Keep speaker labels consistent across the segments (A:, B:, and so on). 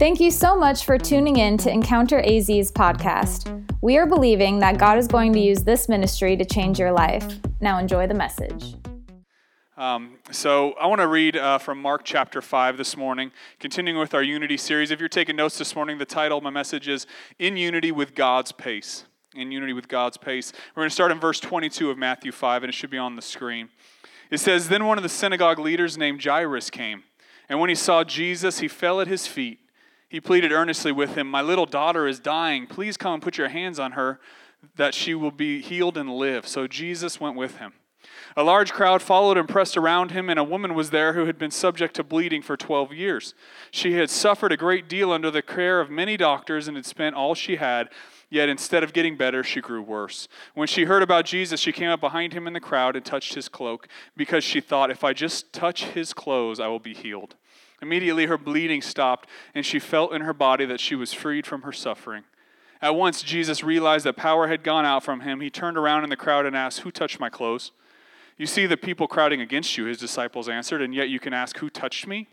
A: Thank you so much for tuning in to Encounter AZ's podcast. We are believing that God is going to use this ministry to change your life. Now, enjoy the message.
B: Um, so, I want to read uh, from Mark chapter 5 this morning, continuing with our Unity series. If you're taking notes this morning, the title of my message is In Unity with God's Pace. In Unity with God's Pace. We're going to start in verse 22 of Matthew 5, and it should be on the screen. It says Then one of the synagogue leaders named Jairus came, and when he saw Jesus, he fell at his feet. He pleaded earnestly with him, My little daughter is dying. Please come and put your hands on her, that she will be healed and live. So Jesus went with him. A large crowd followed and pressed around him, and a woman was there who had been subject to bleeding for 12 years. She had suffered a great deal under the care of many doctors and had spent all she had, yet instead of getting better, she grew worse. When she heard about Jesus, she came up behind him in the crowd and touched his cloak, because she thought, if I just touch his clothes, I will be healed. Immediately her bleeding stopped, and she felt in her body that she was freed from her suffering. At once, Jesus realized that power had gone out from him. He turned around in the crowd and asked, Who touched my clothes? You see the people crowding against you, his disciples answered, and yet you can ask, Who touched me?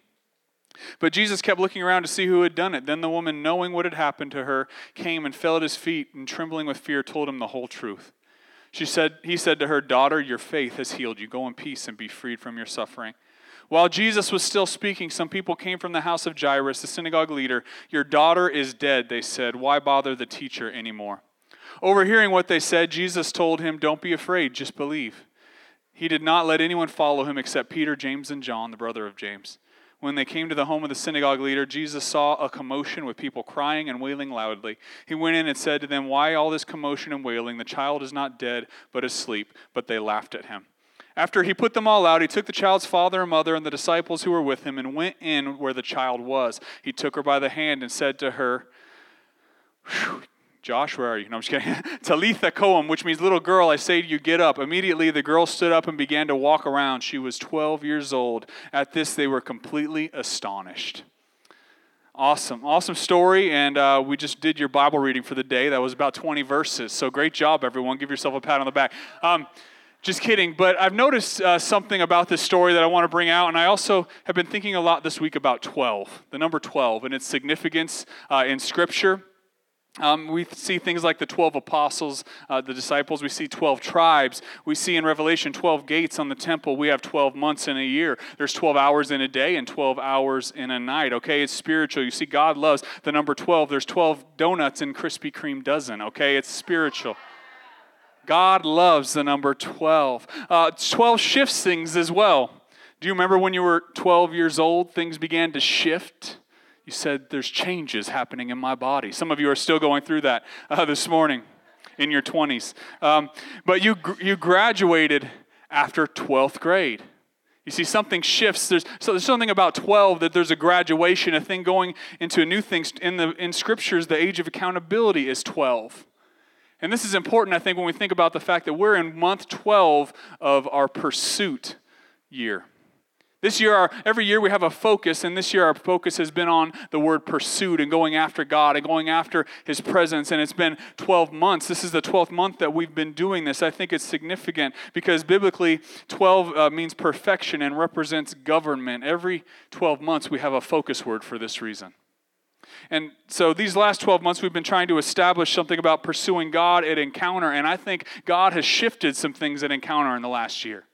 B: But Jesus kept looking around to see who had done it. Then the woman, knowing what had happened to her, came and fell at his feet, and trembling with fear, told him the whole truth. She said, he said to her, Daughter, your faith has healed you. Go in peace and be freed from your suffering. While Jesus was still speaking, some people came from the house of Jairus, the synagogue leader. Your daughter is dead, they said. Why bother the teacher anymore? Overhearing what they said, Jesus told him, Don't be afraid, just believe. He did not let anyone follow him except Peter, James, and John, the brother of James. When they came to the home of the synagogue leader, Jesus saw a commotion with people crying and wailing loudly. He went in and said to them, Why all this commotion and wailing? The child is not dead, but asleep. But they laughed at him. After he put them all out, he took the child's father and mother and the disciples who were with him and went in where the child was. He took her by the hand and said to her, Josh, where are you? No, I'm just kidding. Talitha koum, which means little girl, I say to you, get up. Immediately the girl stood up and began to walk around. She was 12 years old. At this, they were completely astonished. Awesome, awesome story. And uh, we just did your Bible reading for the day. That was about 20 verses. So great job, everyone. Give yourself a pat on the back. Um, just kidding, but I've noticed uh, something about this story that I want to bring out, and I also have been thinking a lot this week about 12, the number 12, and its significance uh, in Scripture. Um, we see things like the 12 apostles, uh, the disciples. We see 12 tribes. We see in Revelation 12 gates on the temple. We have 12 months in a year. There's 12 hours in a day and 12 hours in a night. Okay, it's spiritual. You see, God loves the number 12. There's 12 donuts in Krispy Kreme dozen. Okay, it's spiritual. God loves the number 12. Uh, 12 shifts things as well. Do you remember when you were 12 years old, things began to shift? You said, There's changes happening in my body. Some of you are still going through that uh, this morning in your 20s. Um, but you, you graduated after 12th grade. You see, something shifts. There's, so there's something about 12 that there's a graduation, a thing going into a new thing. In, the, in scriptures, the age of accountability is 12. And this is important, I think, when we think about the fact that we're in month 12 of our pursuit year. This year, our, every year we have a focus, and this year our focus has been on the word pursuit and going after God and going after His presence. And it's been 12 months. This is the 12th month that we've been doing this. I think it's significant because biblically, 12 uh, means perfection and represents government. Every 12 months we have a focus word for this reason. And so these last 12 months, we've been trying to establish something about pursuing God at Encounter. And I think God has shifted some things at Encounter in the last year.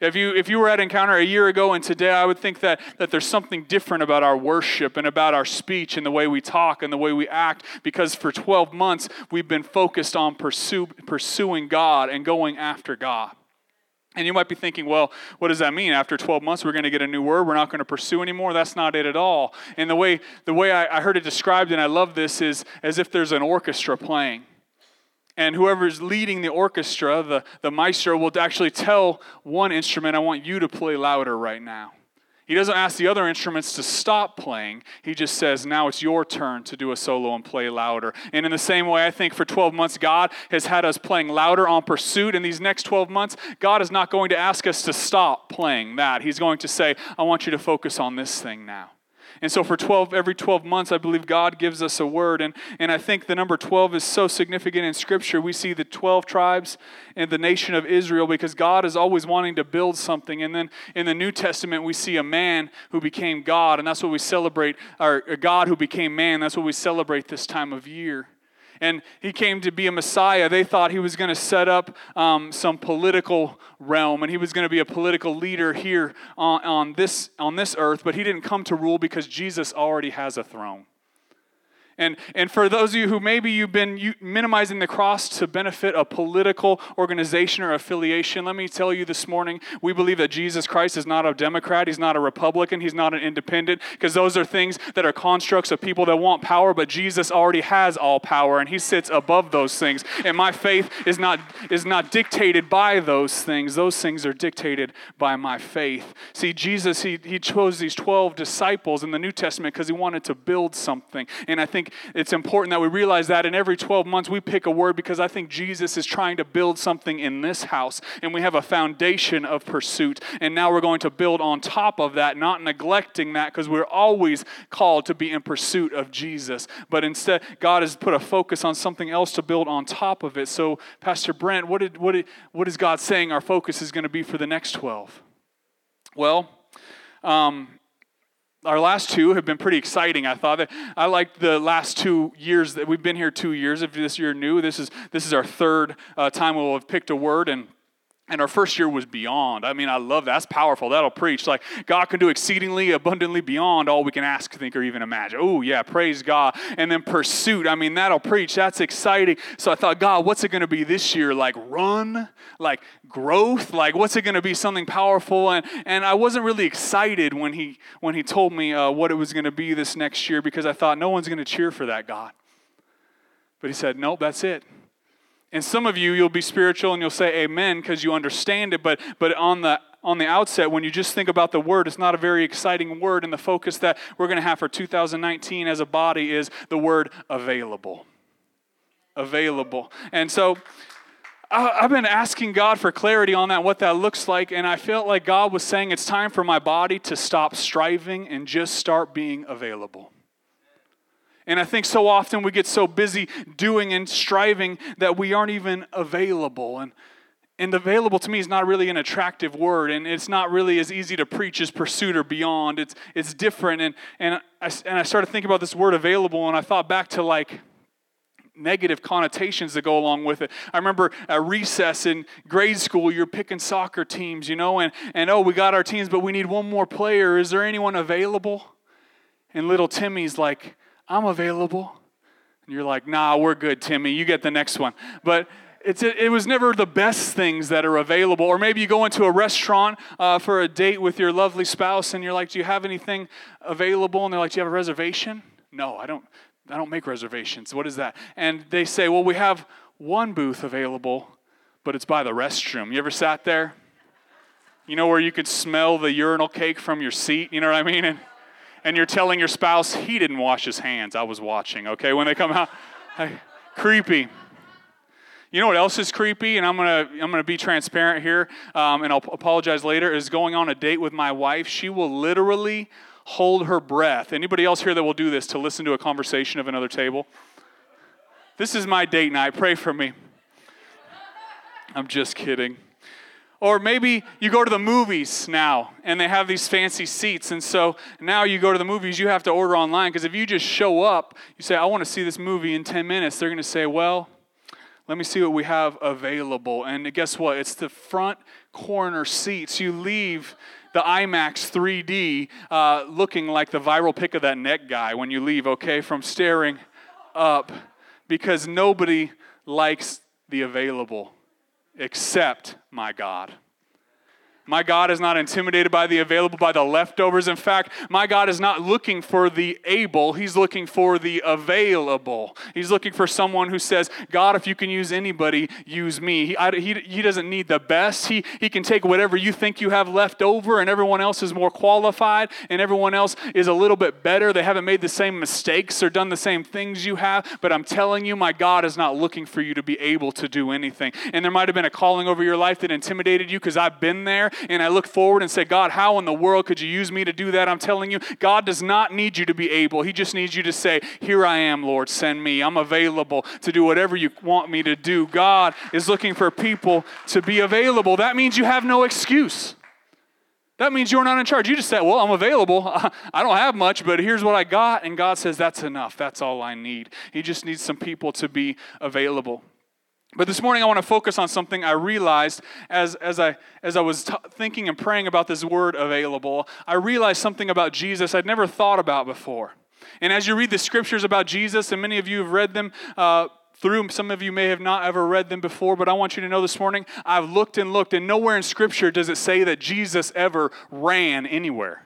B: If you, if you were at Encounter a year ago and today, I would think that, that there's something different about our worship and about our speech and the way we talk and the way we act because for 12 months we've been focused on pursue, pursuing God and going after God. And you might be thinking, well, what does that mean? After 12 months, we're going to get a new word. We're not going to pursue anymore. That's not it at all. And the way, the way I, I heard it described, and I love this, is as if there's an orchestra playing and whoever's leading the orchestra, the, the maestro, will actually tell one instrument, I want you to play louder right now. He doesn't ask the other instruments to stop playing. He just says, now it's your turn to do a solo and play louder. And in the same way, I think for 12 months, God has had us playing louder on pursuit. In these next 12 months, God is not going to ask us to stop playing that. He's going to say, I want you to focus on this thing now. And so for 12, every 12 months, I believe God gives us a word. And, and I think the number 12 is so significant in Scripture. We see the 12 tribes and the nation of Israel because God is always wanting to build something. And then in the New Testament, we see a man who became God. And that's what we celebrate, or a God who became man. That's what we celebrate this time of year and he came to be a Messiah, they thought he was going to set up um, some political realm and he was going to be a political leader here on, on, this, on this earth, but he didn't come to rule because Jesus already has a throne. And, and for those of you who maybe you've been minimizing the cross to benefit a political organization or affiliation, let me tell you this morning, we believe that Jesus Christ is not a Democrat, he's not a Republican, he's not an independent, because those are things that are constructs of people that want power, but Jesus already has all power and he sits above those things. And my faith is not, is not dictated by those things. Those things are dictated by my faith. See, Jesus, he, he chose these 12 disciples in the New Testament because he wanted to build something. And I think it's important that we realize that in every 12 months we pick a word because I think Jesus is trying to build something in this house and we have a foundation of pursuit. And now we're going to build on top of that, not neglecting that because we're always called to be in pursuit of Jesus. But instead, God has put a focus on something else to build on top of it. So, Pastor Brent, what, did, what, did, what is God saying our focus is going to be for the next 12? Well, um, our last two have been pretty exciting. I thought that I liked the last two years that we've been here two years. If this year new, this is this is our third uh, time we'll have picked a word and and our first year was beyond. I mean, I love that. That's powerful. That'll preach. Like, God can do exceedingly abundantly beyond all we can ask, think, or even imagine. Oh, yeah, praise God. And then pursuit. I mean, that'll preach. That's exciting. So I thought, God, what's it going to be this year? Like, run? Like, growth? Like, what's it going to be? Something powerful? And, and I wasn't really excited when he, when he told me uh, what it was going to be this next year because I thought, no one's going to cheer for that, God. But he said, nope, that's it. And some of you, you'll be spiritual and you'll say amen because you understand it, but, but on the on the outset, when you just think about the word, it's not a very exciting word. And the focus that we're going to have for 2019 as a body is the word available. Available. And so I've been asking God for clarity on that, what that looks like. And I felt like God was saying it's time for my body to stop striving and just start being available. And I think so often we get so busy doing and striving that we aren't even available. And, and available to me is not really an attractive word, and it's not really as easy to preach as pursuit or beyond. It's, it's different. And, and, I, and I started thinking about this word available, and I thought back to like, negative connotations that go along with it. I remember at recess in grade school, you're picking soccer teams, you know, and, and oh, we got our teams, but we need one more player. Is there anyone available? And little Timmy's like, I'm available. And you're like, nah, we're good, Timmy. You get the next one. But it's, it was never the best things that are available. Or maybe you go into a restaurant uh, for a date with your lovely spouse and you're like, do you have anything available? And they're like, do you have a reservation? No, I don't. I don't make reservations. What is that? And they say, well, we have one booth available, but it's by the restroom. You ever sat there? You know where you could smell the urinal cake from your seat? You know what I mean? And and you're telling your spouse he didn't wash his hands. I was watching, okay, when they come out. Creepy. You know what else is creepy? And I'm gonna I'm gonna be transparent here, um, and I'll apologize later. Is going on a date with my wife. She will literally hold her breath. Anybody else here that will do this to listen to a conversation of another table? This is my date night. Pray for me. I'm just kidding. Or maybe you go to the movies now and they have these fancy seats. And so now you go to the movies, you have to order online because if you just show up, you say, I want to see this movie in 10 minutes, they're going to say, Well, let me see what we have available. And guess what? It's the front corner seats. You leave the IMAX 3D uh, looking like the viral pic of that neck guy when you leave, okay, from staring up because nobody likes the available except my God. My God is not intimidated by the available, by the leftovers. In fact, my God is not looking for the able, He's looking for the available. He's looking for someone who says, God, if you can use anybody, use me. He, I, he, he doesn't need the best. He, he can take whatever you think you have left over, and everyone else is more qualified, and everyone else is a little bit better. They haven't made the same mistakes or done the same things you have. But I'm telling you, my God is not looking for you to be able to do anything. And there might have been a calling over your life that intimidated you because I've been there and I look forward and say, God, how in the world could you use me to do that? I'm telling you, God does not need you to be able. He just needs you to say, Here I am, Lord, send me. I'm available to do whatever you want me to do. God is looking for people to be available. That means you have no excuse. That means you're not in charge. You just say, Well, I'm available. I don't have much, but here's what I got. And God says, That's enough. That's all I need. He just needs some people to be available. But this morning, I want to focus on something I realized as, as I, as I was t- thinking and praying about this word available. I realized something about Jesus I'd never thought about before. And as you read the scriptures about Jesus, and many of you have read them, uh, through. Some of you may have not ever read them before, but I want you to know this morning I've looked and looked, and nowhere in Scripture does it say that Jesus ever ran anywhere.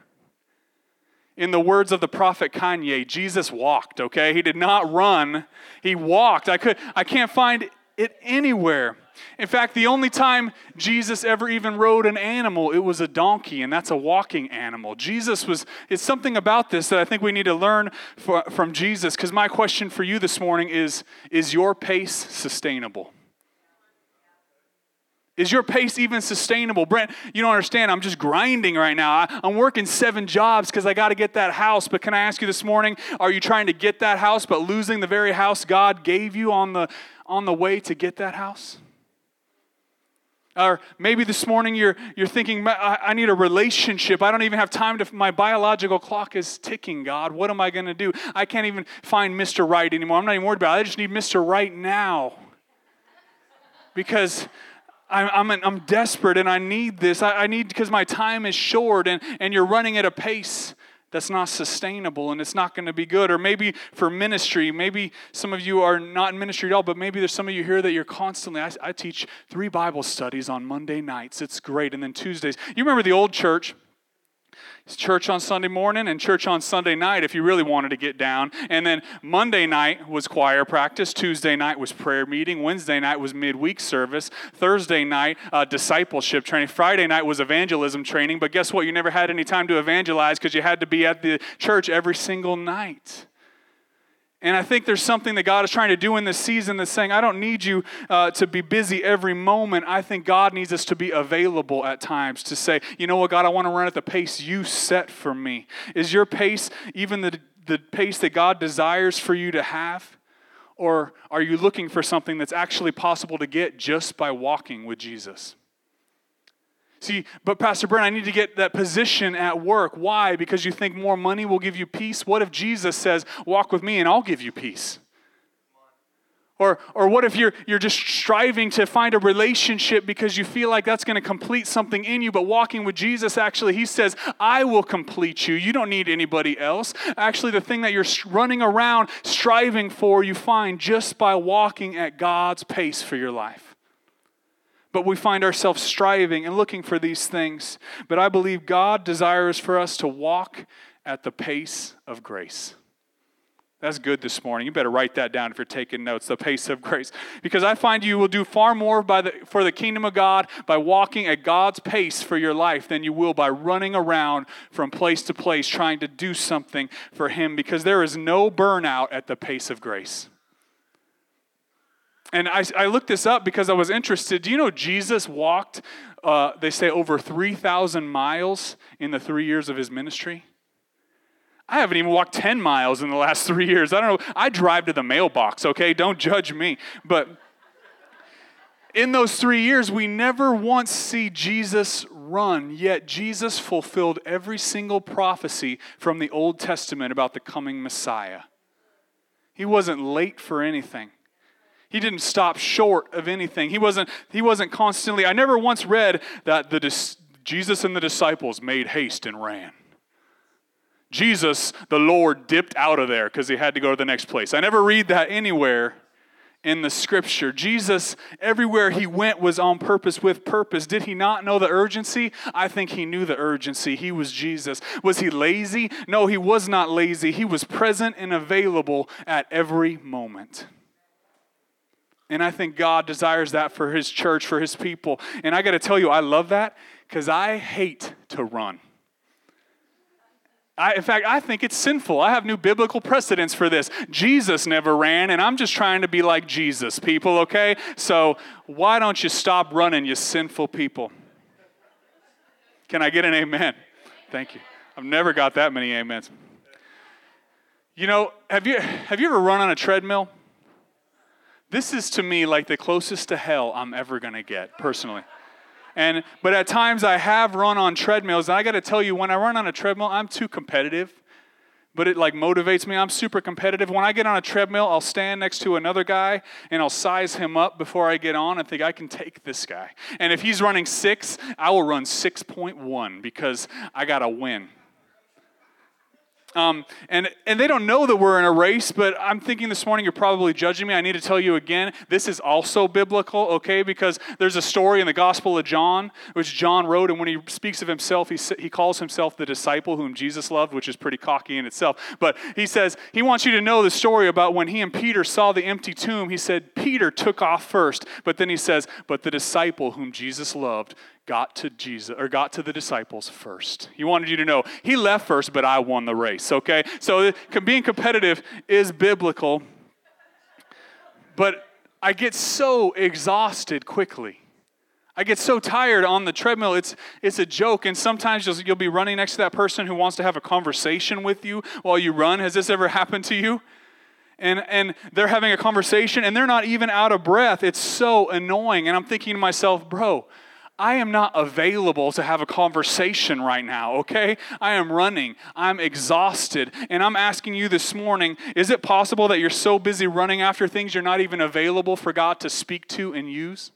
B: In the words of the prophet Kanye, Jesus walked, okay? He did not run, he walked. I, could, I can't find it anywhere. In fact, the only time Jesus ever even rode an animal, it was a donkey, and that's a walking animal. Jesus was, it's something about this that I think we need to learn for, from Jesus. Because my question for you this morning is Is your pace sustainable? Is your pace even sustainable? Brent, you don't understand. I'm just grinding right now. I, am working seven jobs because I got to get that house. But can I ask you this morning, are you trying to get that house but losing the very house God gave you on the, on the way to get that house? Or maybe this morning you're, you're thinking, I, need a relationship. I don't even have time to, my biological clock is ticking, God. What am I going to do? I can't even find Mr. Right anymore. I'm not even worried about it. I just need Mr. Right now. Because I'm, I'm, I'm desperate and I need this. I, I need, because my time is short and, and you're running at a pace that's not sustainable and it's not going to be good. Or maybe for ministry, maybe some of you are not in ministry at all, but maybe there's some of you here that you're constantly. I, I teach three Bible studies on Monday nights. It's great. And then Tuesdays. You remember the old church? It's church on Sunday morning and church on Sunday night if you really wanted to get down. And then Monday night was choir practice. Tuesday night was prayer meeting. Wednesday night was midweek service. Thursday night, uh, discipleship training. Friday night was evangelism training. But guess what? You never had any time to evangelize because you had to be at the church every single night. And I think there's something that God is trying to do in this season that's saying, I don't need you uh, to be busy every moment. I think God needs us to be available at times to say, you know what, God, I want to run at the pace you set for me. Is your pace even the, the pace that God desires for you to have? Or are you looking for something that's actually possible to get just by walking with Jesus? See, but Pastor Brent, I need to get that position at work. Why? Because you think more money will give you peace? What if Jesus says, Walk with me and I'll give you peace? Or, or what if you're, you're just striving to find a relationship because you feel like that's going to complete something in you, but walking with Jesus, actually, He says, I will complete you. You don't need anybody else. Actually, the thing that you're running around striving for, you find just by walking at God's pace for your life but we find ourselves striving and looking for these things. But I believe God desires for us to walk at the pace of grace. That's good this morning. You better write that down if you're taking notes, the pace of grace. Because I find you will do far more by the, for the kingdom of God by walking at God's pace for your life than you will by running around from place to place trying to do something for Him because there is no burnout at the pace of grace. And I, I looked this up because I was interested. Do you know Jesus walked, uh, they say, over 3,000 miles in the three years of his ministry? I haven't even walked 10 miles in the last three years. I don't know. I drive to the mailbox, okay? Don't judge me. But in those three years, we never once see Jesus run, yet Jesus fulfilled every single prophecy from the Old Testament about the coming Messiah. He wasn't late for anything. He didn't stop short of anything. He wasn't, he wasn't constantly, I never once read that the, Jesus and the disciples made haste and ran. Jesus, the Lord, dipped out of there because he had to go to the next place. I never read that anywhere in the scripture. Jesus, everywhere he went, was on purpose with purpose. Did he not know the urgency? I think he knew the urgency. He was Jesus. Was he lazy? No, he was not lazy. He was present and available at every moment. And I think God desires that for His church, for His people. And I got to tell you, I love that because I hate to run. I, in fact, I think it's sinful. I have new biblical precedents for this. Jesus never ran, and I'm just trying to be like Jesus, people, okay? So why don't you stop running, you sinful people? Can I get an amen? Thank you. I've never got that many amens. You know, have you have you ever run on a treadmill? This is to me like the closest to hell I'm ever going to get personally. And but at times I have run on treadmills and I got to tell you when I run on a treadmill I'm too competitive but it like motivates me. I'm super competitive. When I get on a treadmill, I'll stand next to another guy and I'll size him up before I get on and think I can take this guy. And if he's running six, I will run 6.1 because I got to win. Um, and, and they don't know that we're in a race, but I'm thinking this morning you're probably judging me. I need to tell you again, this is also biblical, okay? Because there's a story in the Gospel of John, which John wrote, and when he speaks of himself, he, he calls himself the disciple whom Jesus loved, which is pretty cocky in itself. But he says, he wants you to know the story about when he and Peter saw the empty tomb. He said, Peter took off first, but then he says, but the disciple whom Jesus loved got to Jesus or got to the disciples first. He wanted you to know he left first, but I won the race. Okay, so being competitive is biblical, but I get so exhausted quickly. I get so tired on the treadmill. It's, it's a joke. And sometimes you'll, you'll be running next to that person who wants to have a conversation with you while you run. Has this ever happened to you? and, and they're having a conversation and they're not even out of breath. It's so annoying. And I'm thinking to myself, bro, I am not available to have a conversation right now, okay? I am running. I'm exhausted. And I'm asking you this morning is it possible that you're so busy running after things you're not even available for God to speak to and use?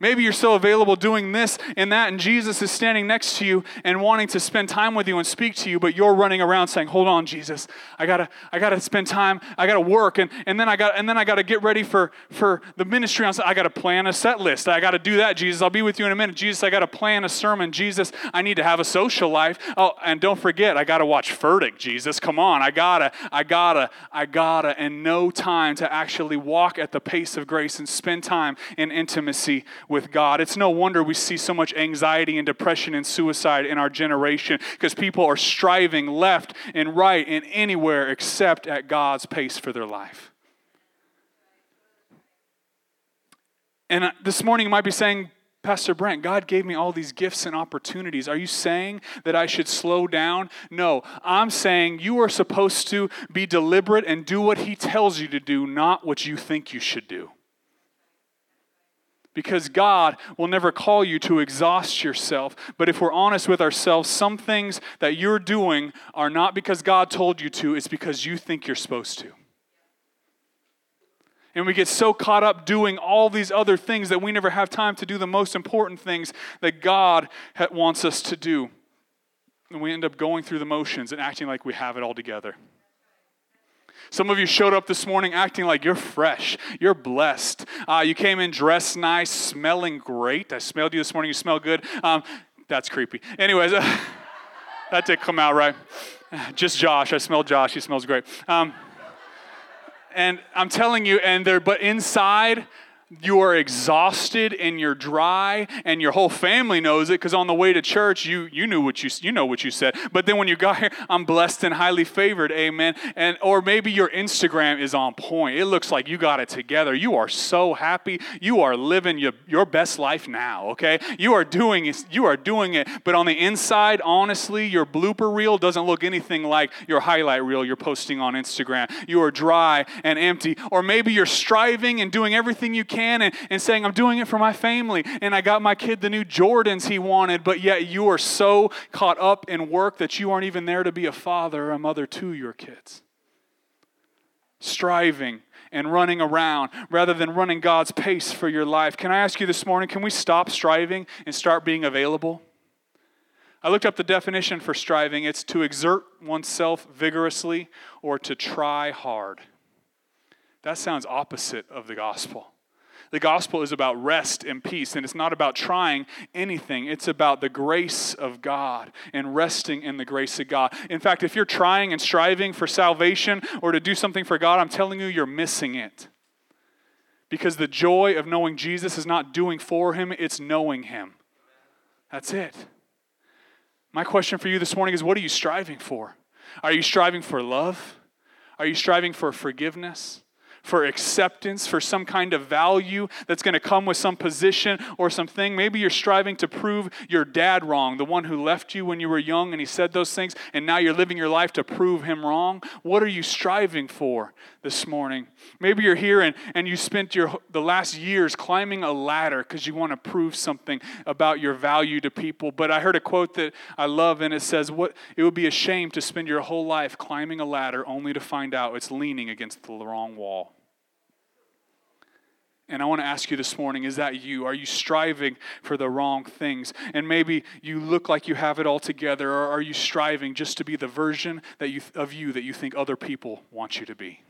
B: Maybe you're so available doing this and that, and Jesus is standing next to you and wanting to spend time with you and speak to you, but you're running around saying, Hold on, Jesus, I gotta, I gotta spend time, I gotta work, and, and then I got and then I gotta get ready for, for the ministry I gotta plan a set list. I gotta do that, Jesus. I'll be with you in a minute. Jesus, I gotta plan a sermon. Jesus, I need to have a social life. Oh, and don't forget, I gotta watch Furtick, Jesus. Come on, I gotta, I gotta, I gotta, and no time to actually walk at the pace of grace and spend time in intimacy with God. It's no wonder we see so much anxiety and depression and suicide in our generation because people are striving left and right and anywhere except at God's pace for their life. And uh, this morning you might be saying, Pastor Brent, God gave me all these gifts and opportunities. Are you saying that I should slow down? No, I'm saying you are supposed to be deliberate and do what He tells you to do, not what you think you should do because God will never call you to exhaust yourself. But if we're honest with ourselves, some things that you're doing are not because God told you to, it's because you think you're supposed to. And we get so caught up doing all these other things that we never have time to do the most important things that God wants us to do. And we end up going through the motions and acting like we have it all together. Some of you showed up this morning acting like you're fresh, you're blessed. Uh, you came in dressed nice, smelling great. I smelled you this morning, you smell good. Um, that's creepy. Anyways, uh, that did come out right. Just Josh. I smell Josh. He smells great. Um, and I'm telling you, and there, but inside, you are exhausted and you're dry and your whole family knows it because on the way to church you you knew what you you know what you said. But then when you got here i'm blessed and highly favored amen. And or maybe your instagram is on point. It looks like you got it together. You are so happy. You are living your, your best life now okay? You are doing it you are doing it. But on the inside honestly your blooper reel doesn't look anything like your highlight reel you're posting on instagram. You are dry and empty. Or maybe you're striving and doing everything you can can and, and saying, I'm doing it for my family. And I got my kid the new Jordans he wanted, but yet you are so caught up in work that you aren't even there to be a father or a mother to your kids. Striving and running around rather than running God's pace for your life. Can I ask you this morning, can we stop striving and start being available? I looked up the definition for striving it's to exert oneself vigorously or to try hard. That sounds opposite of the gospel. The gospel is about rest and peace, and it's not about trying anything. It's about the grace of God and resting in the grace of God. In fact, if you're trying and striving for salvation or to do something for God, I'm telling you, you're missing it. Because the joy of knowing Jesus is not doing for him, it's knowing him. That's it. My question for you this morning is what are you striving for? Are you striving for love? Are you striving for forgiveness? For acceptance, for some kind of value that's going to come with some position or something. Maybe you're striving to prove your dad wrong, the one who left you when you were young and he said those things, and now you're living your life to prove him wrong. What are you striving for this morning? Maybe you're here and, and you spent your the last years climbing a ladder because you want to prove something about your value to people. But I heard a quote that I love, and it says, What it would be a shame to spend your whole life climbing a ladder only to find out it's leaning against the wrong wall. And I want to ask you this morning is that you? Are you striving for the wrong things? And maybe you look like you have it all together, or are you striving just to be the version that you, of you that you think other people want you to be?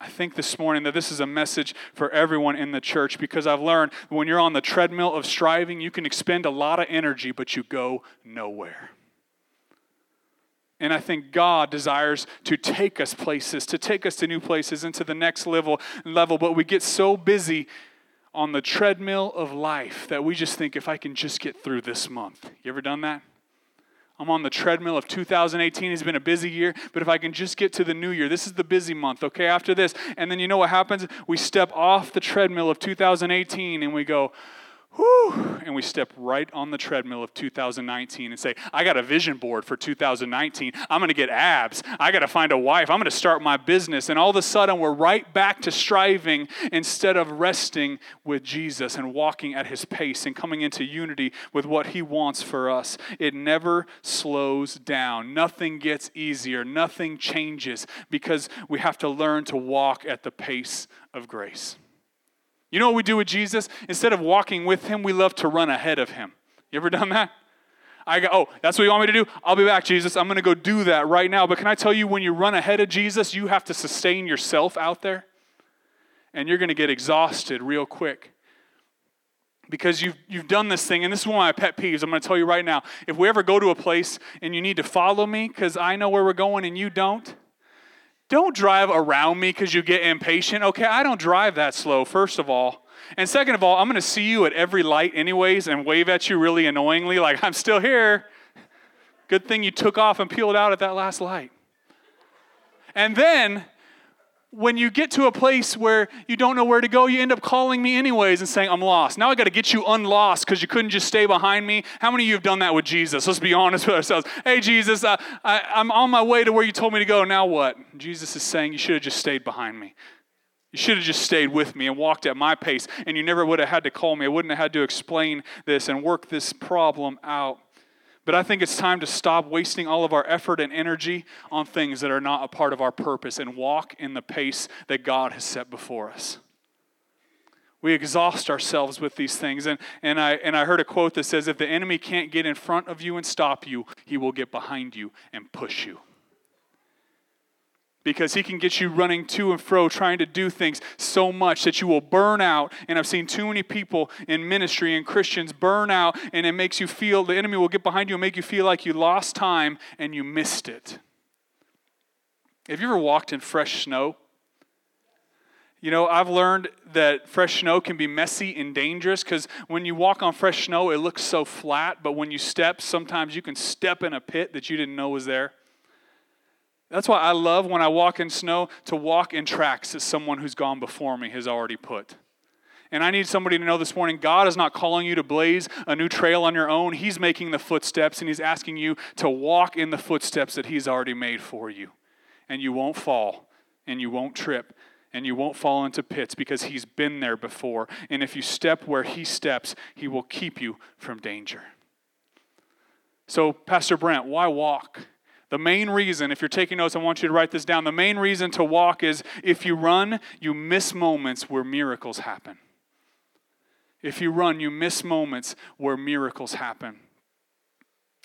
B: I think this morning that this is a message for everyone in the church because I've learned when you're on the treadmill of striving, you can expend a lot of energy, but you go nowhere. And I think God desires to take us places, to take us to new places, into the next level, level. But we get so busy on the treadmill of life that we just think, if I can just get through this month. You ever done that? I'm on the treadmill of 2018. It's been a busy year, but if I can just get to the new year, this is the busy month, okay, after this. And then you know what happens? We step off the treadmill of 2018 and we go, Whew, and we step right on the treadmill of 2019 and say, I got a vision board for 2019. I'm going to get abs. I got to find a wife. I'm going to start my business. And all of a sudden, we're right back to striving instead of resting with Jesus and walking at his pace and coming into unity with what he wants for us. It never slows down. Nothing gets easier. Nothing changes because we have to learn to walk at the pace of grace. You know what we do with Jesus? Instead of walking with him, we love to run ahead of him. You ever done that? I go, oh, that's what you want me to do? I'll be back, Jesus. I'm going to go do that right now. But can I tell you, when you run ahead of Jesus, you have to sustain yourself out there. And you're going to get exhausted real quick. Because you've, you've done this thing, and this is one of my pet peeves. I'm going to tell you right now. If we ever go to a place and you need to follow me because I know where we're going and you don't, don't drive around me because you get impatient. Okay, I don't drive that slow, first of all. And second of all, I'm going to see you at every light, anyways, and wave at you really annoyingly, like, I'm still here. Good thing you took off and peeled out at that last light. And then when you get to a place where you don't know where to go, you end up calling me anyways and saying, I'm lost. Now I got to get you unlost because you couldn't just stay behind me. How many of you have done that with Jesus? Let's be honest with ourselves. Hey, Jesus, uh, I, I'm on my way to where you told me to go. Now what? Jesus is saying, You should have just stayed behind me. You should have just stayed with me and walked at my pace, and you never would have had to call me. I wouldn't have had to explain this and work this problem out. But I think it's time to stop wasting all of our effort and energy on things that are not a part of our purpose and walk in the pace that God has set before us. We exhaust ourselves with these things. And, and, I, and I heard a quote that says, If the enemy can't get in front of you and stop you, he will get behind you and push you because he can get you running to and fro trying to do things so much that you will burn out. And I've seen too many people in ministry and Christians burn out, and it makes you feel the enemy will get behind you and make you feel like you lost time and you missed it. Have you ever walked in fresh snow? You know, I've learned that fresh snow can be messy and dangerous because when you walk on fresh snow, it looks so flat, but when you step, sometimes you can step in a pit that you didn't know was there. That's why I love when I walk in snow to walk in tracks that someone who's gone before me has already put. And I need somebody to know this morning God is not calling you to blaze a new trail on your own. He's making the footsteps and He's asking you to walk in the footsteps that He's already made for you. And you won't fall and you won't trip and you won't fall into pits because He's been there before. And if you step where He steps, He will keep you from danger. So, Pastor Brent, why walk? The main reason, if you're taking notes, I want you to write this down. The main reason to walk is if you run, you miss moments where miracles happen. If you run, you miss moments where miracles happen.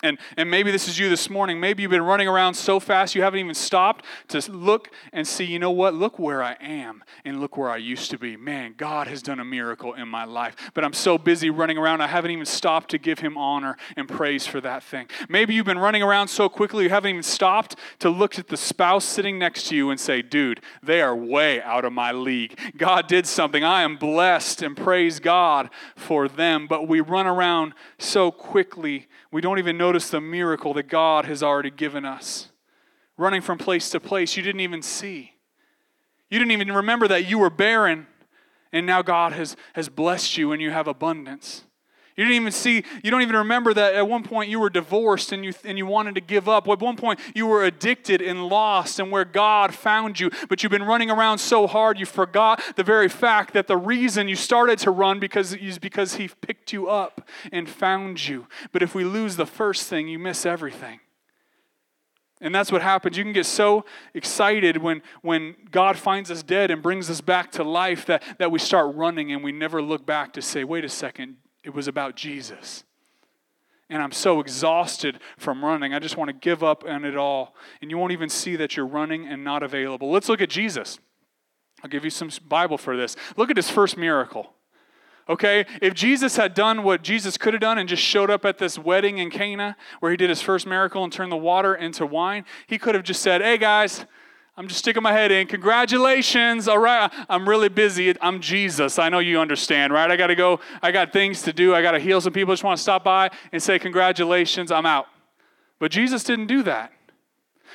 B: And, and maybe this is you this morning. Maybe you've been running around so fast you haven't even stopped to look and see, you know what? Look where I am and look where I used to be. Man, God has done a miracle in my life. But I'm so busy running around, I haven't even stopped to give Him honor and praise for that thing. Maybe you've been running around so quickly you haven't even stopped to look at the spouse sitting next to you and say, dude, they are way out of my league. God did something. I am blessed and praise God for them. But we run around so quickly we don't even notice the miracle that God has already given us. Running from place to place, you didn't even see. You didn't even remember that you were barren, and now God has, has blessed you and you have abundance. You didn't even see, you don't even remember that at one point you were divorced and you, and you wanted to give up. At one point you were addicted and lost and where God found you. But you've been running around so hard you forgot the very fact that the reason you started to run because, is because He picked you up and found you. But if we lose the first thing, you miss everything. And that's what happens. You can get so excited when, when God finds us dead and brings us back to life that, that we start running and we never look back to say, wait a second, it was about Jesus. And I'm so exhausted from running. I just want to give up on it all. And you won't even see that you're running and not available. Let's look at Jesus. I'll give you some Bible for this. Look at his first miracle. Okay? If Jesus had done what Jesus could have done and just showed up at this wedding in Cana where he did his first miracle and turned the water into wine, he could have just said, Hey guys, I'm just sticking my head in. Congratulations. All right. I'm really busy. I'm Jesus. I know you understand, right? I got to go. I got things to do. I got to heal some people. I just want to stop by and say, Congratulations. I'm out. But Jesus didn't do that.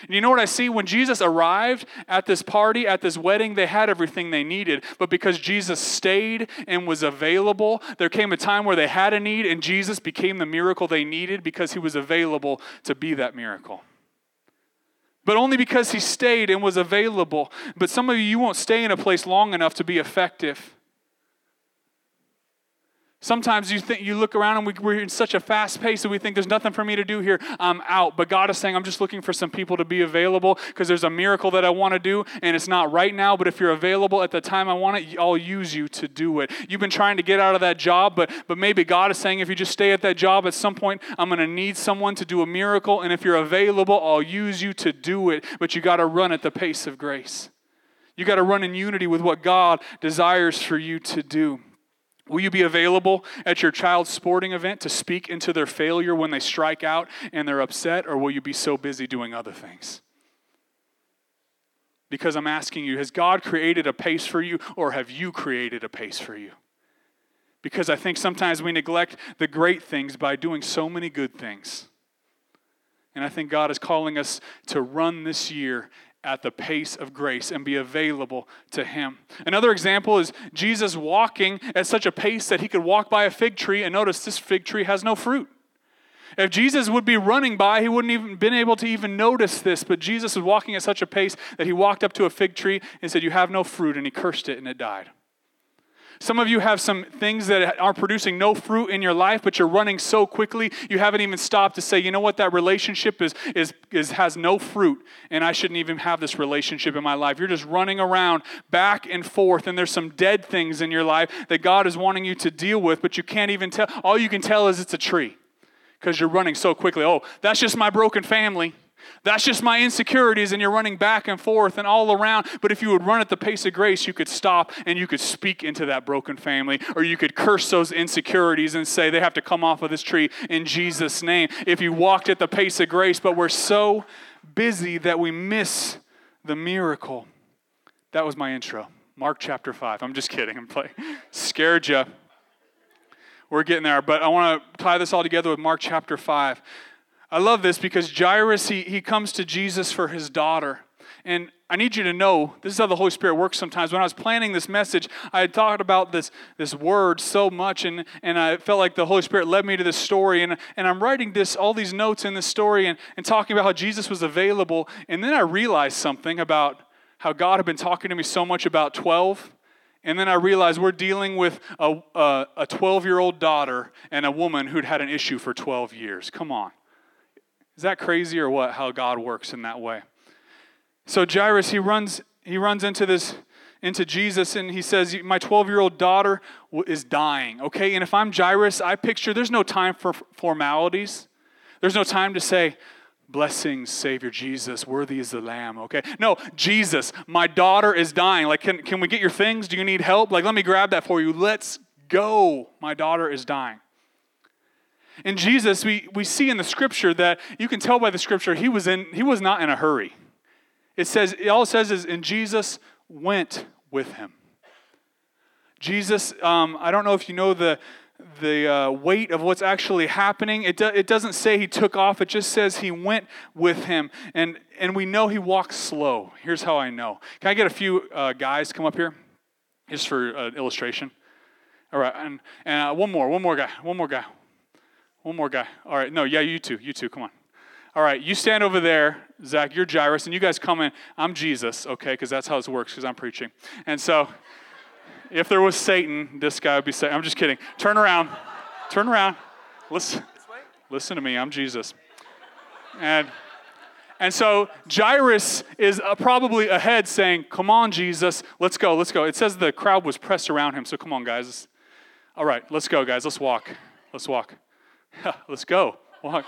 B: And you know what I see? When Jesus arrived at this party, at this wedding, they had everything they needed. But because Jesus stayed and was available, there came a time where they had a need, and Jesus became the miracle they needed because he was available to be that miracle but only because he stayed and was available. But some of you, you won't stay in a place long enough to be effective. Sometimes you think you look around and we, we're in such a fast pace that we think there's nothing for me to do here. I'm out. But God is saying, I'm just looking for some people to be available because there's a miracle that I want to do, and it's not right now. But if you're available at the time I want it, I'll use you to do it. You've been trying to get out of that job, but but maybe God is saying, if you just stay at that job, at some point I'm going to need someone to do a miracle, and if you're available, I'll use you to do it. But you got to run at the pace of grace. You got to run in unity with what God desires for you to do. Will you be available at your child's sporting event to speak into their failure when they strike out and they're upset, or will you be so busy doing other things? Because I'm asking you, has God created a pace for you, or have you created a pace for you? Because I think sometimes we neglect the great things by doing so many good things. And I think God is calling us to run this year at the pace of grace and be available to Him. Another example is Jesus walking at such a pace that he could walk by a fig tree and notice this fig tree has no fruit. If Jesus would be running by, he wouldn't even been able to even notice this. But Jesus was walking at such a pace that he walked up to a fig tree and said, You have no fruit. And he cursed it and it died. Some of you have some things that are producing no fruit in your life, but you're running so quickly, you haven't even stopped to say, you know what, that relationship is, is, is, has no fruit, and I shouldn't even have this relationship in my life. You're just running around back and forth, and there's some dead things in your life that God is wanting you to deal with, but you can't even tell. All you can tell is it's a tree because you're running so quickly. Oh, that's just my broken family. That's just my insecurities, and you're running back and forth and all around. But if you would run at the pace of grace, you could stop and you could speak into that broken family, or you could curse those insecurities and say they have to come off of this tree in Jesus' name. If you walked at the pace of grace, but we're so busy that we miss the miracle. That was my intro. Mark chapter 5. I'm just kidding. I'm playing. Scared you. We're getting there. But I want to tie this all together with Mark chapter 5. I love this because Jairus, he, he comes to Jesus for his daughter. And I need you to know this is how the Holy Spirit works sometimes. When I was planning this message, I had talked about this, this word so much, and, and I felt like the Holy Spirit led me to this story. And, and I'm writing this, all these notes in this story and, and talking about how Jesus was available. And then I realized something about how God had been talking to me so much about 12. And then I realized we're dealing with a 12 year old daughter and a woman who'd had an issue for 12 years. Come on. Is that crazy or what? How God works in that way. So Jairus, he runs, he runs into this, into Jesus, and he says, "My 12-year-old daughter is dying." Okay, and if I'm Jairus, I picture there's no time for formalities. There's no time to say, Blessings, Savior Jesus, worthy is the Lamb, okay? No, Jesus, my daughter is dying. Like, can, can we get your things? Do you need help? Like, let me grab that for you. Let's go. My daughter is dying. In Jesus, we, we see in the scripture that you can tell by the scripture he was in he was not in a hurry. It says, it all it says is, and Jesus went with him. Jesus, um, I don't know if you know the, the uh, weight of what's actually happening. It, do, it doesn't say he took off, it just says he went with him. And, and we know he walked slow. Here's how I know. Can I get a few uh, guys come up here just for uh, illustration? All right, and, and uh, one more, one more guy, one more guy, one more guy. All right, no, yeah, you two, you two, come on. All right, you stand over there, Zach, you're Jairus, and you guys come in. I'm Jesus, okay, because that's how this works, because I'm preaching. And so, if there was Satan, this guy would be Satan. I'm just kidding. Turn around. Turn around. Listen, listen to me. I'm Jesus. And and so Jairus is uh, probably ahead saying, Come on, Jesus, let's go, let's go. It says the crowd was pressed around him, so come on, guys. All right, let's go, guys. Let's walk. Let's walk. let's go. Walk.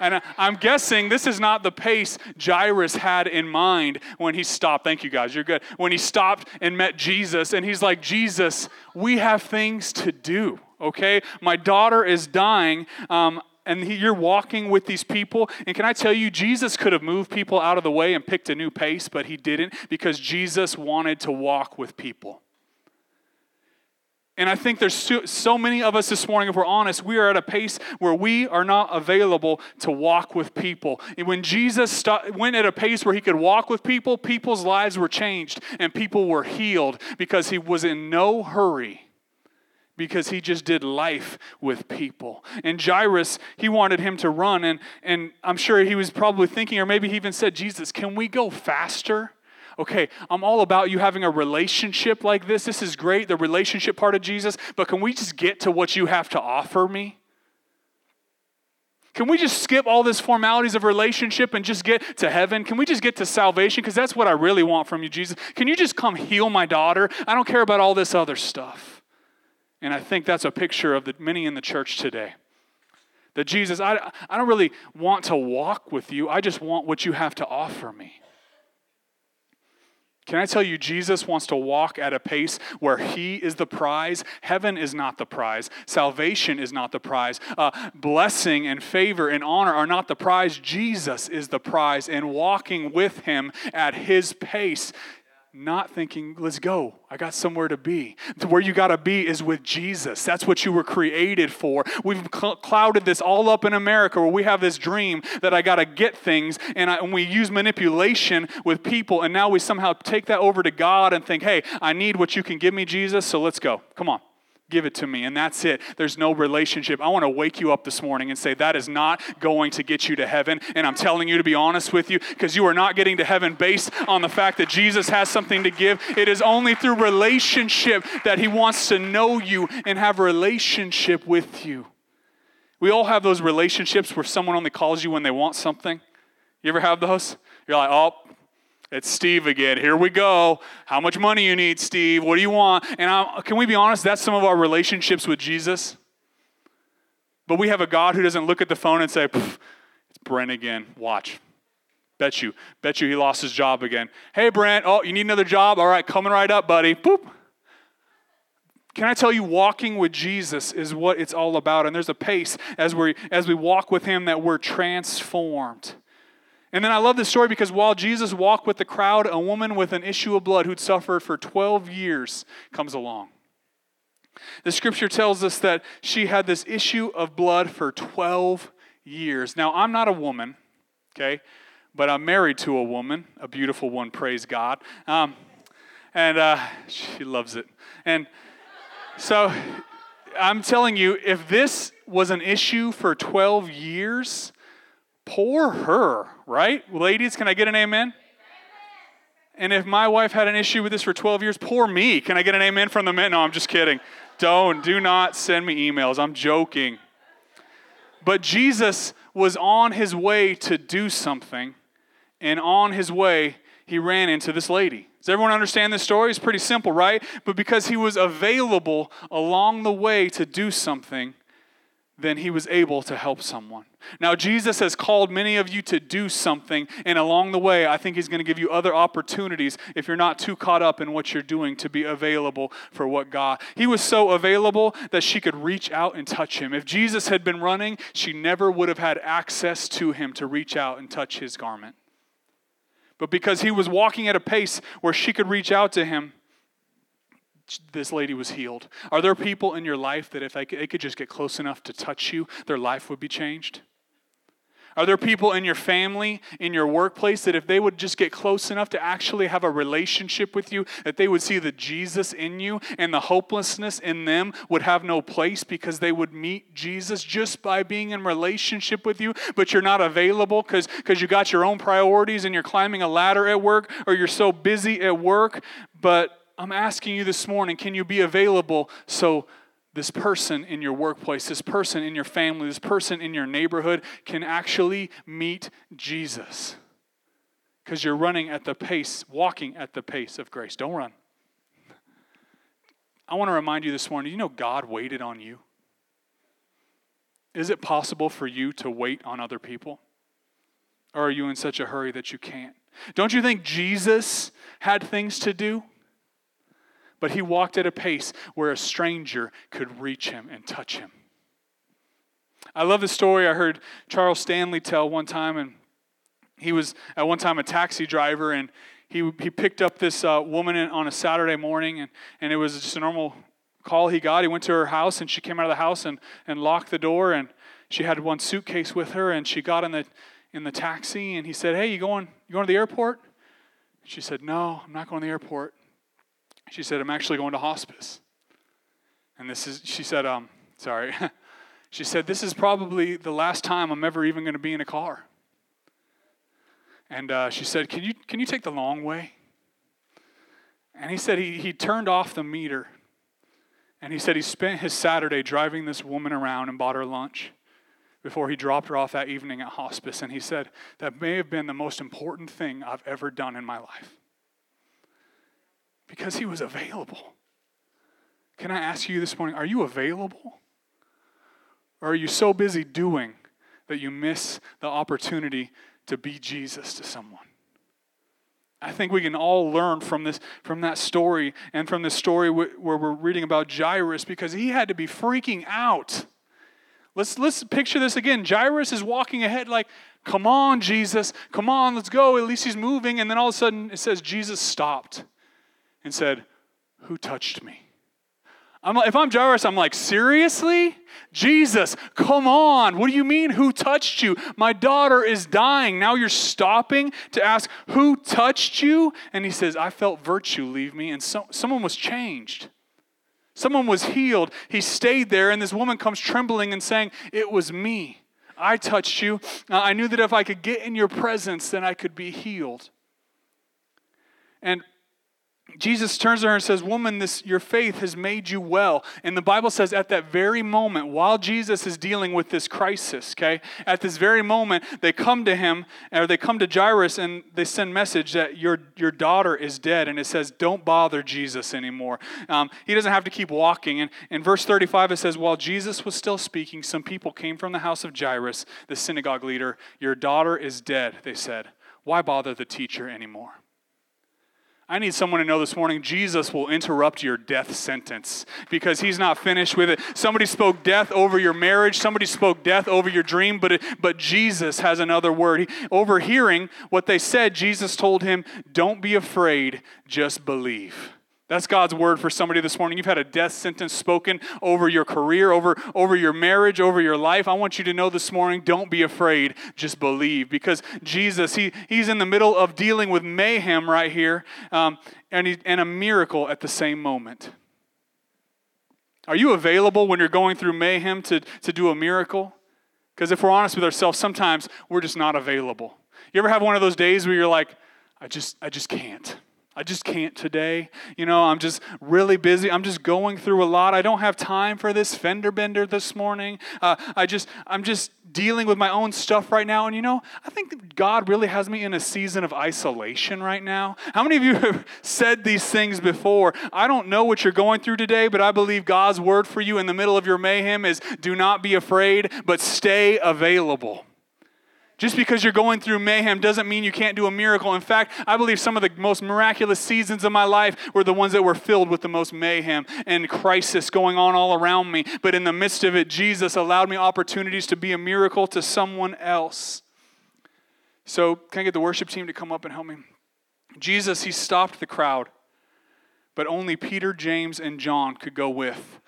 B: And I'm guessing this is not the pace Jairus had in mind when he stopped. Thank you, guys. You're good. When he stopped and met Jesus, and he's like, Jesus, we have things to do, okay? My daughter is dying. Um, and he, you're walking with these people. And can I tell you, Jesus could have moved people out of the way and picked a new pace, but he didn't because Jesus wanted to walk with people. And I think there's so, so, many of us this morning, if we're honest, we are at a pace where we are not available to walk with people. And when Jesus st- went at a pace where he could walk with people, people's lives were changed and people were healed because he was in no hurry because he just did life with people. And Jairus, he wanted him to run. And, and I'm sure he was probably thinking, or maybe he even said, Jesus, can we go faster? Okay, I'm all about you having a relationship like this. This is great, the relationship part of Jesus, but can we just get to what you have to offer me? Can we just skip all this formalities of relationship and just get to heaven? Can we just get to salvation? Because that's what I really want from you, Jesus. Can you just come heal my daughter? I don't care about all this other stuff. And I think that's a picture of the many in the church today. That Jesus, I, I don't really want to walk with you. I just want what you have to offer me. Can I tell you, Jesus wants to walk at a pace where He is the prize? Heaven is not the prize. Salvation is not the prize. Uh, blessing and favor and honor are not the prize. Jesus is the prize. And walking with Him at His pace not thinking, let's go. I got somewhere to be. Where you got to be is with Jesus. That's what you were created for. We've cl- clouded this all up in America where we have this dream that I got to get things, and, I, and we use manipulation with people, and now we somehow take that over to God and think, hey, I need what you can give me, Jesus, so let's go. Come on give it to me and that's it. There's no relationship. I want to wake you up this morning and say that is not going to get you to heaven. And i'm telling you to be honest with you because you are not getting to heaven based on the fact that jesus has something to give. It is only through relationship that he wants to know you and have relationship with you. We all have those relationships where someone only calls you when they want something. You ever have those? You're like oh it's Steve again. Here we go. How much money you need, Steve? What do you want? And I, can we be honest? That's some of our relationships with Jesus. But we have a God who doesn't look at the phone and say, "It's Brent again. Watch. Bet you. Bet you he lost his job again. Hey, Brent. Oh, you need another job? All right, coming right up, buddy. Boop. Can I tell you, walking with Jesus is what it's all about. And there's a pace as we as we walk with Him that we're transformed. And then I love this story because while Jesus walked with the crowd, a woman with an issue of blood who'd suffered for 12 years comes along. The scripture tells us that she had this issue of blood for 12 years. Now, I'm not a woman, okay, but I'm married to a woman, a beautiful one, praise God. Um, and uh, she loves it. And so I'm telling you, if this was an issue for 12 years, Poor her, right? Ladies, can I get an amen? And if my wife had an issue with this for 12 years, poor me. Can I get an amen from the men? No, I'm just kidding. Don't, do not send me emails. I'm joking. But Jesus was on his way to do something, and on his way, he ran into this lady. Does everyone understand this story? It's pretty simple, right? But because he was available along the way to do something, then he was able to help someone. Now, Jesus has called many of you to do something, and along the way, I think he's going to give you other opportunities if you're not too caught up in what you're doing to be available for what God. He was so available that she could reach out and touch him. If Jesus had been running, she never would have had access to him to reach out and touch his garment. But because he was walking at a pace where she could reach out to him, this lady was healed? Are there people in your life that if they could just get close enough to touch you, their life would be changed? Are there people in your family, in your workplace, that if they would just get close enough to actually have a relationship with you, that they would see the Jesus in you and the hopelessness in them would have no place because they would meet Jesus just by being in relationship with you, but you're not available because you got your own priorities and you're climbing a ladder at work or you're so busy at work. But I'm asking you this morning can you be available so this person in your workplace, this person in your family, this person in your neighborhood can actually meet Jesus. Because you're running at the pace, walking at the pace of grace. Don't run. I want to remind you this morning you know God waited on you? Is it possible for you to wait on other people? Or are you in such a hurry that you can't? Don't you think Jesus had things to do? But he walked at a pace where a stranger could reach him and touch him. I love the story I heard Charles Stanley tell one time, and he was at one time a taxi driver, and he, he picked up this uh, woman on a Saturday morning, and, and it was just a normal call he got. He went to her house, and she came out of the house and, and locked the door, and she had one suitcase with her, and she got in the in the taxi, and he said, "Hey, you going you going to the airport?" She said, "No, I'm not going to the airport." She said, I'm actually going to hospice. And this is, she said, um, sorry. she said, this is probably the last time I'm ever even going to be in a car. And uh, she said, can you, can you take the long way? And he said he, he turned off the meter. And he said he spent his Saturday driving this woman around and bought her lunch before he dropped her off that evening at hospice. And he said, that may have been the most important thing I've ever done in my life because he was available. Can I ask you this morning, are you available? Or are you so busy doing that you miss the opportunity to be Jesus to someone? I think we can all learn from this from that story and from the story where we're reading about Jairus because he had to be freaking out. Let's let's picture this again. Jairus is walking ahead like, "Come on, Jesus. Come on, let's go." At least he's moving and then all of a sudden it says Jesus stopped and said, Who touched me? I'm like, if I'm Jairus, I'm like, seriously? Jesus, come on. What do you mean, who touched you? My daughter is dying. Now you're stopping to ask, who touched you? And he says, I felt virtue leave me. And so, someone was changed. Someone was healed. He stayed there, and this woman comes trembling and saying, It was me. I touched you. Uh, I knew that if I could get in your presence, then I could be healed. And Jesus turns to her and says, Woman, this, your faith has made you well. And the Bible says at that very moment, while Jesus is dealing with this crisis, okay, at this very moment, they come to him, or they come to Jairus and they send message that your, your daughter is dead. And it says, Don't bother Jesus anymore. Um, he doesn't have to keep walking. And in verse 35, it says, While Jesus was still speaking, some people came from the house of Jairus, the synagogue leader. Your daughter is dead, they said. Why bother the teacher anymore? I need someone to know this morning Jesus will interrupt your death sentence because he's not finished with it. Somebody spoke death over your marriage, somebody spoke death over your dream, but, it, but Jesus has another word. He, overhearing what they said, Jesus told him, Don't be afraid, just believe. That's God's word for somebody this morning. You've had a death sentence spoken over your career, over, over your marriage, over your life. I want you to know this morning don't be afraid, just believe. Because Jesus, he, He's in the middle of dealing with mayhem right here um, and, he, and a miracle at the same moment. Are you available when you're going through mayhem to, to do a miracle? Because if we're honest with ourselves, sometimes we're just not available. You ever have one of those days where you're like, I just, I just can't. I just can't today. You know, I'm just really busy. I'm just going through a lot. I don't have time for this fender bender this morning. Uh, I just, I'm just dealing with my own stuff right now. And you know, I think God really has me in a season of isolation right now. How many of you have said these things before? I don't know what you're going through today, but I believe God's word for you in the middle of your mayhem is do not be afraid, but stay available. Just because you're going through mayhem doesn't mean you can't do a miracle. In fact, I believe some of the most miraculous seasons of my life were the ones that were filled with the most mayhem and crisis going on all around me. But in the midst of it, Jesus allowed me opportunities to be a miracle to someone else. So, can I get the worship team to come up and help me? Jesus, he stopped the crowd. but only Peter, James, and John could go with.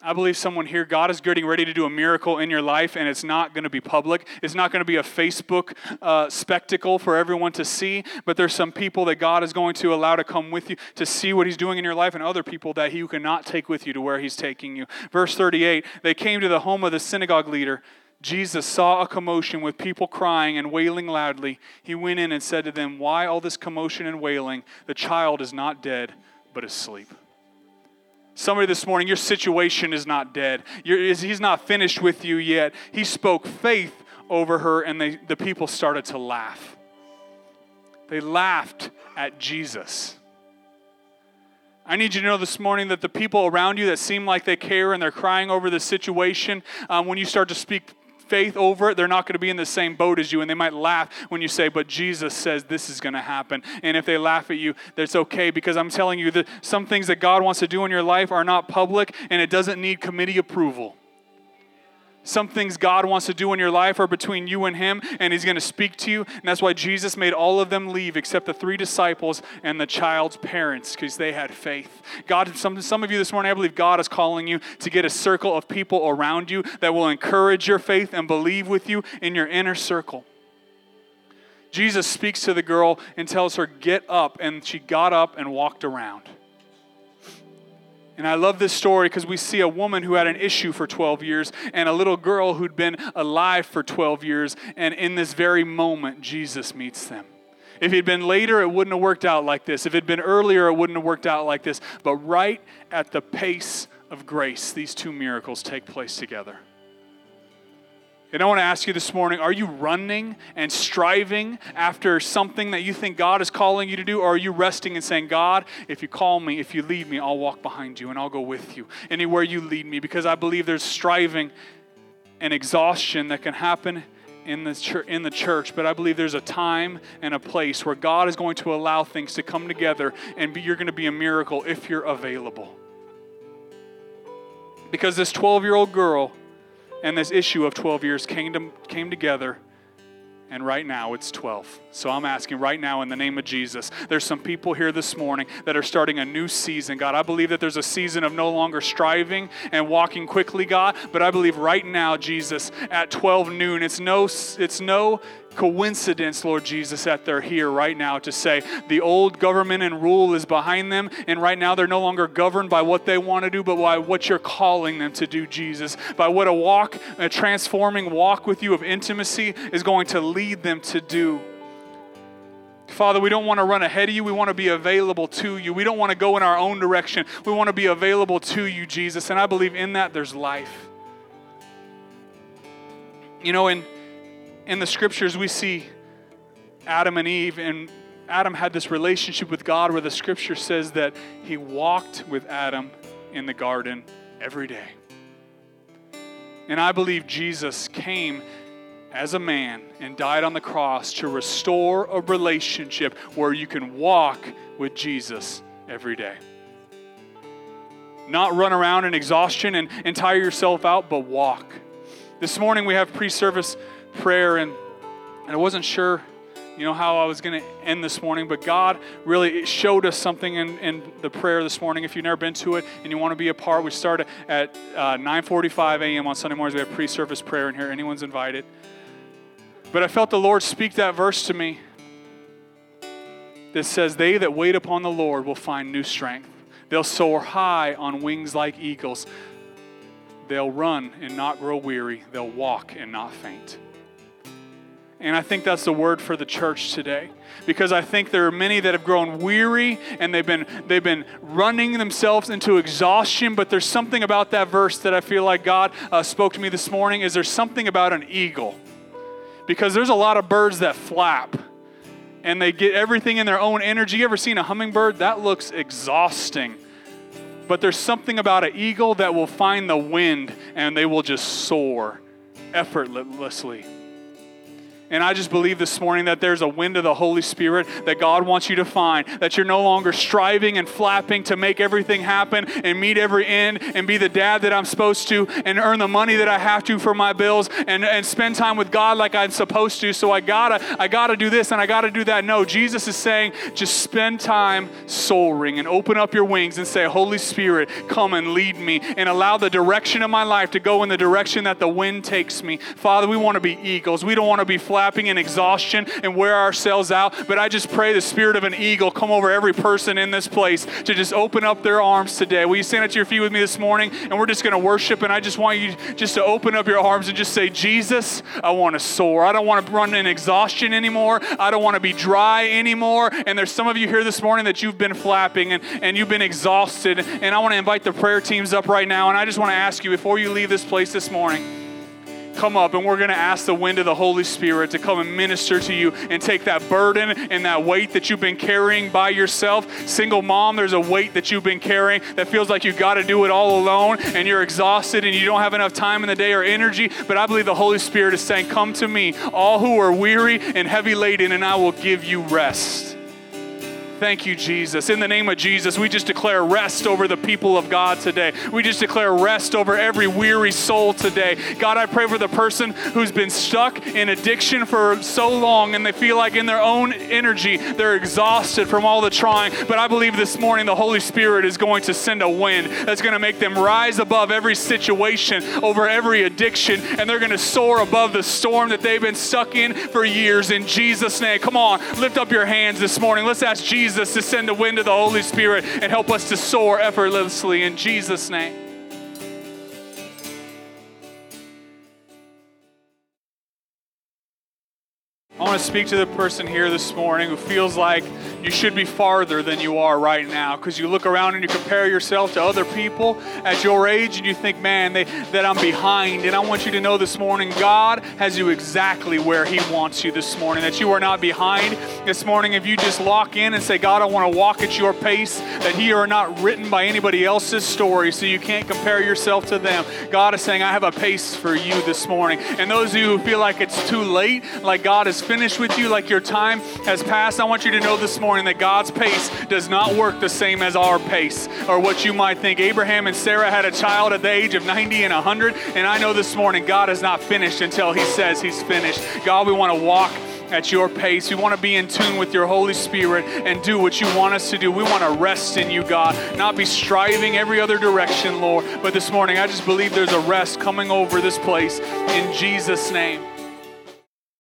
B: I believe someone here, God is getting ready to do a miracle in your life, and it's not going to be public. It's not going to be a Facebook uh, spectacle for everyone to see, but there's some people that God is going to allow to come with you to see what He's doing in your life, and other people that He cannot take with you to where He's taking you. Verse 38 They came to the home of the synagogue leader. Jesus saw a commotion with people crying and wailing loudly. He went in and said to them, Why all this commotion and wailing? The child is not dead, but asleep. Somebody this morning, your situation is not dead. You're, he's not finished with you yet. He spoke faith over her, and they, the people started to laugh. They laughed at Jesus. I need you to know this morning that the people around you that seem like they care and they're crying over the situation, um, when you start to speak faith over it, they're not going to be in the same boat as you. And they might laugh when you say, But Jesus says this is going to happen. And if they laugh at you, that's okay because I'm telling you that some things that God wants to do in your life are not public and it doesn't need committee approval. Some things God wants to do in your life are between you and Him, and He's going to speak to you. And that's why Jesus made all of them leave except the three disciples and the child's parents because they had faith. God, some, some of you this morning, I believe God is calling you to get a circle of people around you that will encourage your faith and believe with you in your inner circle. Jesus speaks to the girl and tells her, Get up. And she got up and walked around. And I love this story because we see a woman who had an issue for 12 years and a little girl who'd been alive for 12 years. And in this very moment, Jesus meets them. If had been later, it wouldn't have worked out like this. If it had been earlier, it wouldn't have worked out like this. But right at the pace of grace, these two miracles take place together. And I want to ask you this morning are you running and striving after something that you think God is calling you to do? Or are you resting and saying, God, if you call me, if you lead me, I'll walk behind you and I'll go with you anywhere you lead me? Because I believe there's striving and exhaustion that can happen in the, church, in the church, but I believe there's a time and a place where God is going to allow things to come together and be, you're going to be a miracle if you're available. Because this 12 year old girl, and this issue of 12 years came, to, came together and right now it's 12. So I'm asking right now in the name of Jesus. There's some people here this morning that are starting a new season, God. I believe that there's a season of no longer striving and walking quickly, God, but I believe right now, Jesus, at 12 noon, it's no it's no coincidence, Lord Jesus, that they're here right now to say the old government and rule is behind them, and right now they're no longer governed by what they want to do, but by what you're calling them to do, Jesus. By what a walk, a transforming walk with you of intimacy is going to lead them to do. Father, we don't want to run ahead of you. We want to be available to you. We don't want to go in our own direction. We want to be available to you, Jesus. And I believe in that there's life. You know, in in the scriptures, we see Adam and Eve, and Adam had this relationship with God where the scripture says that he walked with Adam in the garden every day. And I believe Jesus came as a man and died on the cross to restore a relationship where you can walk with Jesus every day. Not run around in exhaustion and, and tire yourself out, but walk. This morning we have pre service prayer, and, and I wasn't sure, you know, how I was going to end this morning, but God really showed us something in, in the prayer this morning. If you've never been to it and you want to be a part, we start at uh, 9.45 a.m. on Sunday mornings. We have pre-service prayer in here. Anyone's invited. But I felt the Lord speak that verse to me that says, They that wait upon the Lord will find new strength. They'll soar high on wings like eagles. They'll run and not grow weary. They'll walk and not faint. And I think that's the word for the church today. Because I think there are many that have grown weary and they've been, they've been running themselves into exhaustion. But there's something about that verse that I feel like God uh, spoke to me this morning is there's something about an eagle. Because there's a lot of birds that flap and they get everything in their own energy. You ever seen a hummingbird? That looks exhausting. But there's something about an eagle that will find the wind and they will just soar effortlessly. And I just believe this morning that there's a wind of the Holy Spirit that God wants you to find, that you're no longer striving and flapping to make everything happen and meet every end and be the dad that I'm supposed to and earn the money that I have to for my bills and, and spend time with God like I'm supposed to. So I gotta, I gotta do this and I gotta do that. No, Jesus is saying just spend time soaring and open up your wings and say, Holy Spirit, come and lead me and allow the direction of my life to go in the direction that the wind takes me. Father, we want to be eagles. We don't want to be flapping in exhaustion and wear ourselves out. But I just pray the spirit of an eagle come over every person in this place to just open up their arms today. Will you stand at your feet with me this morning? And we're just going to worship. And I just want you just to open up your arms and just say, Jesus, I want to soar. I don't want to run in exhaustion anymore. I don't want to be dry anymore. And there's some of you here this morning that you've been flapping and, and you've been exhausted. And I want to invite the prayer teams up right now. And I just want to ask you before you leave this place this morning, come up and we're going to ask the wind of the Holy Spirit to come and minister to you and take that burden and that weight that you've been carrying by yourself. Single mom, there's a weight that you've been carrying that feels like you've got to do it all alone and you're exhausted and you don't have enough time in the day or energy. But I believe the Holy Spirit is saying, Come to me, all who are weary and heavy laden, and I will give you rest. Thank you, Jesus. In the name of Jesus, we just declare rest over the people of God today. We just declare rest over every weary soul today. God, I pray for the person who's been stuck in addiction for so long and they feel like in their own energy they're exhausted from all the trying. But I believe this morning the Holy Spirit is going to send a wind that's going to make them rise above every situation, over every addiction, and they're going to soar above the storm that they've been stuck in for years. In Jesus' name, come on, lift up your hands this morning. Let's ask Jesus. Jesus to send the wind of the Holy Spirit and help us to soar effortlessly in Jesus' name. I want to speak to the person here this morning who feels like you should be farther than you are right now because you look around and you compare yourself to other people at your age and you think, man, they, that I'm behind. And I want you to know this morning, God has you exactly where He wants you this morning, that you are not behind. This morning, if you just lock in and say, God, I want to walk at your pace, that you are not written by anybody else's story, so you can't compare yourself to them. God is saying, I have a pace for you this morning. And those of you who feel like it's too late, like God is finished with you, like your time has passed, I want you to know this morning that God's pace does not work the same as our pace or what you might think. Abraham and Sarah had a child at the age of 90 and 100, and I know this morning God is not finished until He says He's finished. God, we want to walk at your pace. We want to be in tune with your Holy Spirit and do what you want us to do. We want to rest in you, God, not be striving every other direction, Lord. But this morning, I just believe there's a rest coming over this place in Jesus' name.